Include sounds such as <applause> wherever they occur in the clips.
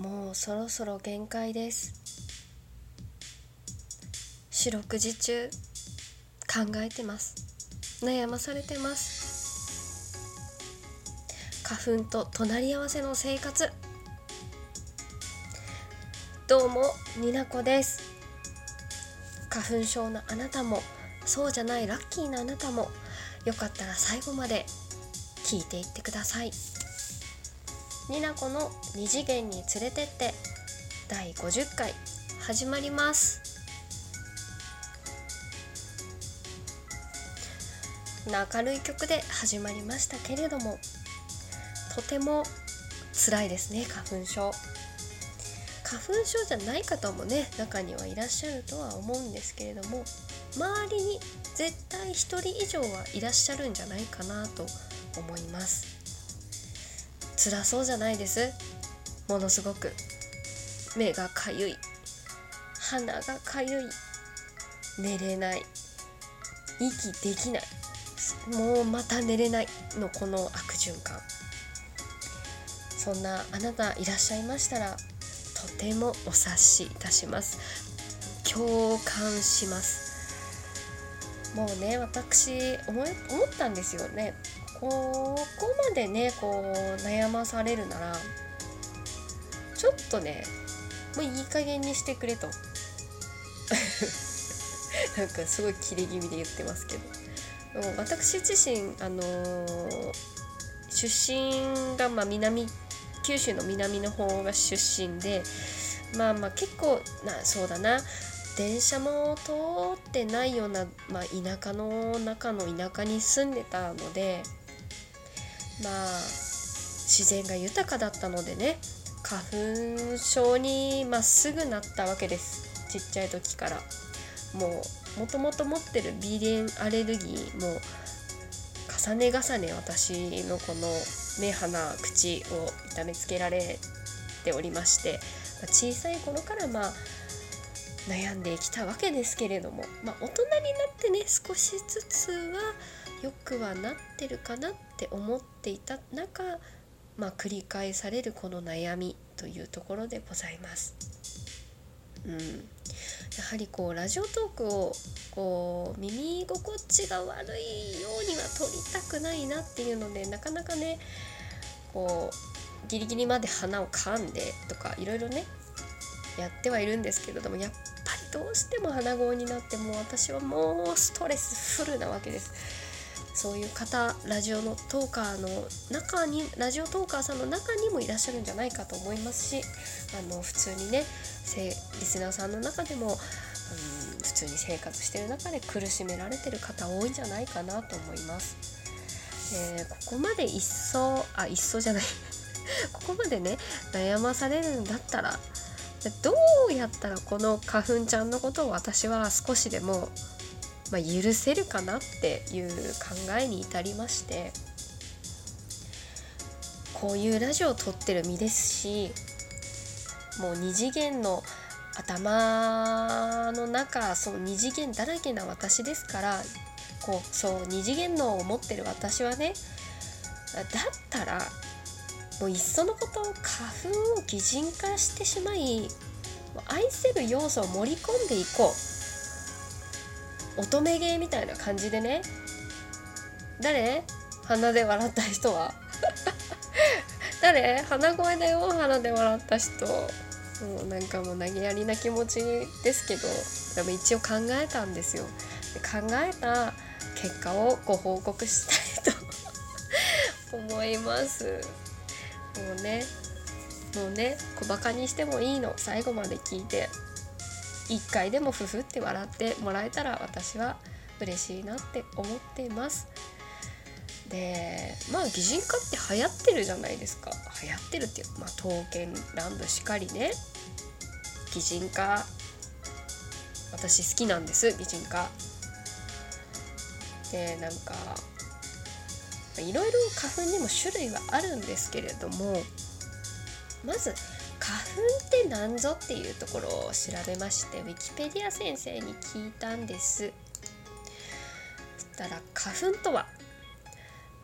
もうそろそろ限界です。四六時中考えてます。悩まされてます。花粉と隣り合わせの生活。どうもになこです。花粉症のあなたもそうじゃないラッキーなあなたもよかったら最後まで聞いていってください。になこの2次元に連れてって第50回始まります。明るい曲で始まりましたけれどもとても辛いですね花粉症。花粉症じゃない方もね中にはいらっしゃるとは思うんですけれども周りに絶対1人以上はいらっしゃるんじゃないかなと思います。辛そうじゃないです。ものすごく。目がかゆい。鼻がかゆい。寝れない。息できない。もうまた寝れないのこの悪循環。そんなあなたいらっしゃいましたらとてもお察しいたします。共感します。もうね私思思ったんですよね。ここまでねこう悩まされるならちょっとねもういい加減にしてくれと。<laughs> なんかすごいキレ気味で言ってますけど。私自身あのー、出身がまあ南九州の南の方が出身でまあまあ結構なそうだな電車も通ってないような、まあ、田舎の中の田舎に住んでたのでまあ自然が豊かだったのでね花粉症にまっすぐなったわけです。ちっちゃい時から。もうもともと持ってる鼻炎アレルギーも重ね重ね私のこの目鼻口を痛めつけられておりまして小さい頃からまあ悩んできたわけですけれども、まあ、大人になってね少しずつは良くはなってるかなって思っていた中、まあ、繰り返されるこの悩みというところでございます。うん、やはりこうラジオトークをこう耳心地が悪いようには撮りたくないなっていうのでなかなかねこうギリギリまで鼻を噛んでとかいろいろねやってはいるんですけれどもやっぱりどうしても鼻声になってもう私はもうストレスフルなわけです。そういう方ラジオのトーカーの中にラジオトーカーさんの中にもいらっしゃるんじゃないかと思いますしあの普通にねリスナーさんの中でも、うん、普通に生活してる中で苦しめられてる方多いんじゃないかなと思います。えー、ここまで一層あ一層じゃない <laughs> ここまでね悩まされるんだったらどうやったらこの花粉ちゃんのことを私は少しでもまあ、許せるかなっていう考えに至りましてこういうラジオを撮ってる身ですしもう二次元の頭の中そう二次元だらけな私ですからこうそう二次元のを持ってる私はねだったらもういっそのこと花粉を擬人化してしまい愛せる要素を盛り込んでいこう。乙女芸みたいな感じでね。誰？鼻で笑った人は。<laughs> 誰？鼻声だよ。鼻で笑った人。もうなんかもう投げやりな気持ちですけど。でも一応考えたんですよ。で考えた結果をご報告したいと。<laughs> 思います。もうね。もうね。小バカにしてもいいの。最後まで聞いて。1回でもふふって笑ってもらえたら私は嬉しいなって思っています。でまあ擬人化って流行ってるじゃないですか。流行ってるっていうまあ刀剣乱舞しかりね。擬人化。私好きなんです擬人化。でなんかいろいろ花粉にも種類はあるんですけれどもまず花粉って何ぞっていうところを調べましてウィキペディア先生に聞いたんです。そしたら花粉とは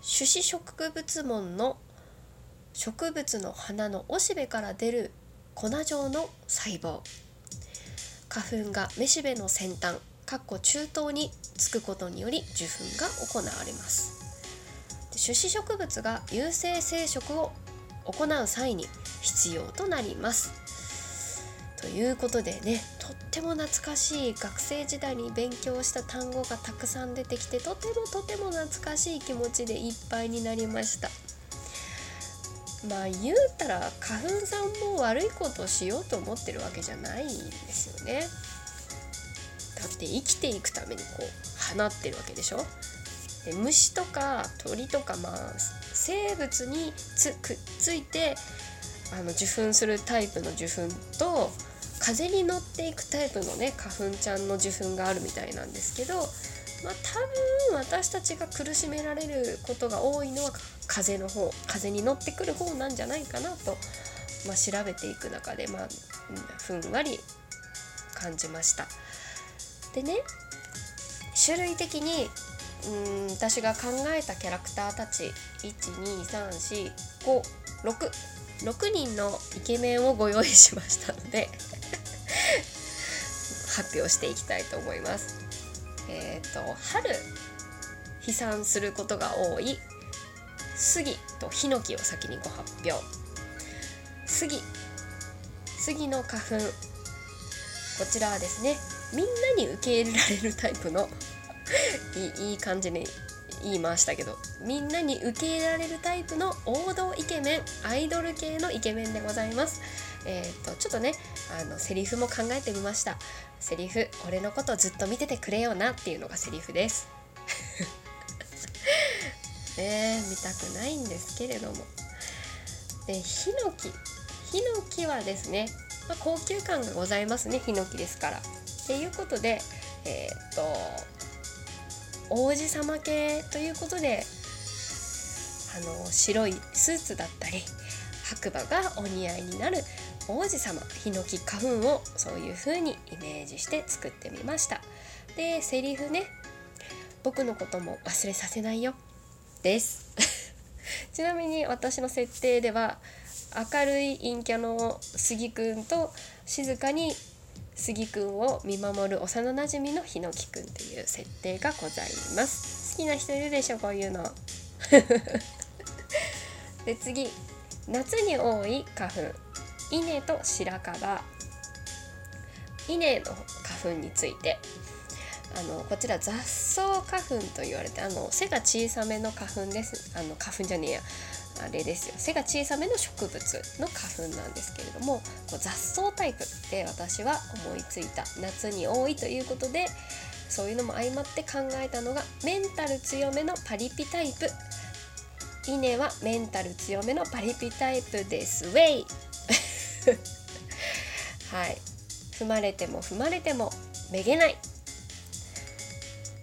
種子植物門の植物の花のおしべから出る粉状の細胞。花粉がめしべの先端かっこ中東につくことにより受粉が行われます。種子植物が有性生殖を行う際に必要となります。ということでねとっても懐かしい学生時代に勉強した単語がたくさん出てきてとてもとても懐かしい気持ちでいっぱいになりました。まあ言うたら花粉さんも悪いことをしようと思ってるわけじゃないんですよね。だって生きていくためにこう放ってるわけでしょ。で虫とか鳥とかまあ生物につくっついてあの受粉するタイプの受粉と風に乗っていくタイプのね花粉ちゃんの受粉があるみたいなんですけど、まあ、多分私たちが苦しめられることが多いのは風の方風に乗ってくる方なんじゃないかなと、まあ、調べていく中で、まあ、ふんわり感じました。でね種類的にうん私が考えたキャラクターたち1 2 3 4 5 6 6人のイケメンをご用意しましたので <laughs> 発表していきたいと思います。えっ、ー、と春飛散することが多い。杉とヒノキを先にご発表。杉杉の花粉。こちらはですねみんなに受け入れられるタイプの <laughs> いい感じに言いましたけどみんなに受け入れられるタイプの王道イケメンアイドル系のイケメンでございます。えーと、とちょっとねあのセリフも考えてみました。セリフ「俺のことずっと見ててくれよな」っていうのがセリフです。<laughs> ね見たくないんですけれども。でヒノキ。ヒノキはですね、まあ、高級感がございますねヒノキですから。っていうことでえっ、ー、と王子様系ということであの白いスーツだったり白馬がお似合いになる王子様ヒノキ花粉をそういう風にイメージして作ってみました。でセリフね僕のことも忘れさせないよ。です。<laughs> ちなみに私の設定では明るい陰キャの杉くんと静かに杉くんを見守る幼なじみのひのきくんという設定がございます。好きな人いるでしょこういうの。<laughs> で次。夏に多い花粉。稲と白樺。稲の花粉について。あのこちら雑草花粉と言われてあの背が小さめの花粉です。あの花粉じゃねえや。あれですよ。背が小さめの植物の花粉なんですけれどもこう雑草タイプって私は思いついた夏に多いということでそういうのも相まって考えたのがメンタル強めのパリピタイプ。稲はメンタル強めのパリピタイプです。ウェイ！<laughs> はい。踏まれても踏まれてもめげない。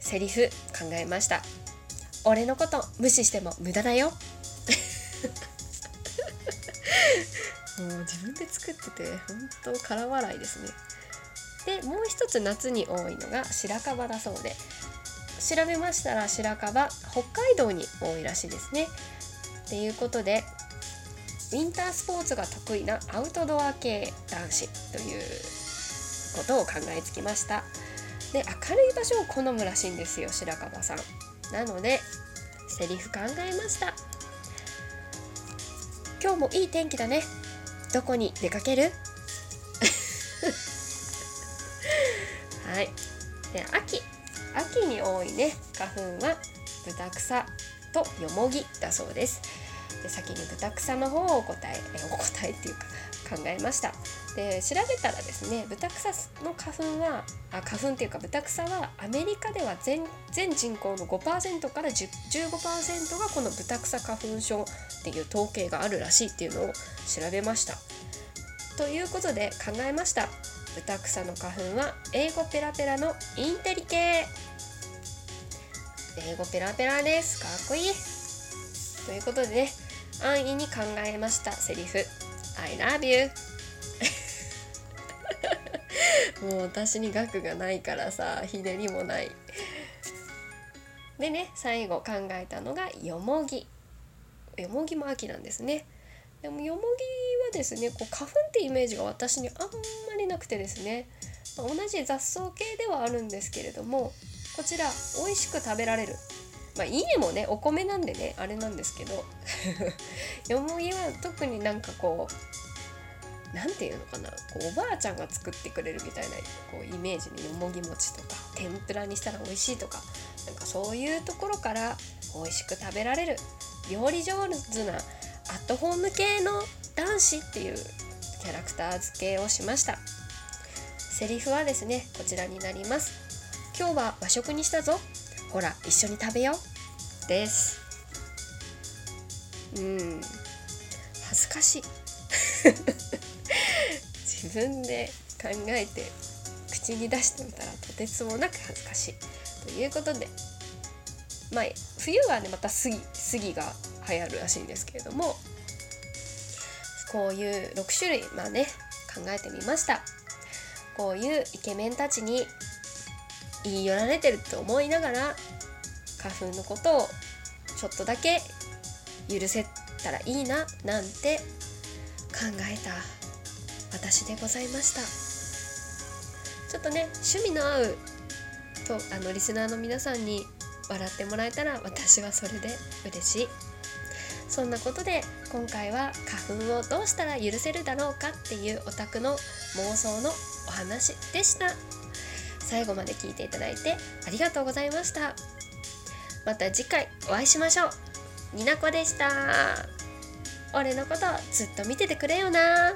セリフ考えました。俺のこと無視しても無駄だよ。もう自分で作ってて本当空笑いですね。でもう一つ夏に多いのが白樺だそうで。調べましたら白樺北海道に多いらしいですね。っていうことでウィンタースポーツが得意なアウトドア系男子ということを考えつきました。で明るい場所を好むらしいんですよ白樺さん。なのでセリフ考えました。今日もいい天気だね。どこに出かける？<laughs> はい。で秋。秋に多いね。花粉はブタクサとヨモギだそうです。で先に豚草の方をお答ええお答えっていうか考えました。で調べたらですね豚草の花粉はあ花粉っていうか豚草はアメリカでは全全人口の5%から15%がこの豚草花粉症っていう統計があるらしいっていうのを調べました。ということで考えました。豚草の花粉は英語ペラペラのインテリ系。英語ペラペラです。かっこいい。ということでね安易に考えましたセリフ。I love you. <laughs> もう私に額がないからさひねりもない。でね最後考えたのがよもぎよもぎも秋なんですね。でもよもぎはですねこう花粉ってイメージが私にあんまりなくてですね、同じ雑草系ではあるんですけれどもこちら美味しく食べられる。まあ稲もねお米なんでねあれなんですけど <laughs> よもぎは特になんかこう何て言うのかな。こうおばあちゃんが作ってくれるみたいなこうイメージによもぎ餅とか天ぷらにしたら美味しいとかなんかそういうところから美味しく食べられる料理上手なアットホーム系の男子っていうキャラクター付けをしました。セリフはですねこちらになります。今日は和食にしたぞ。ほら一緒に食べよう。です。うん。恥ずかしい。<laughs> 自分で考えて口に出してみたらとてつもなく恥ずかしい。ということでまあ冬はねまた杉杉が流行るらしいんですけれどもこういう6種類まあね考えてみました。こういうイケメンたちに言い寄られてると思いながら花粉のことをちょっとだけ許せたらいいななんて考えた私でございました。ちょっとね趣味の合うとあのリスナーの皆さんに笑ってもらえたら私はそれで嬉しい。そんなことで今回は花粉をどうしたら許せるだろうかっていうオタクの妄想のお話でした。最後まで聞いていただいてありがとうございました。また次回お会いしましょう。になこでした。俺のことずっと見ててくれよな。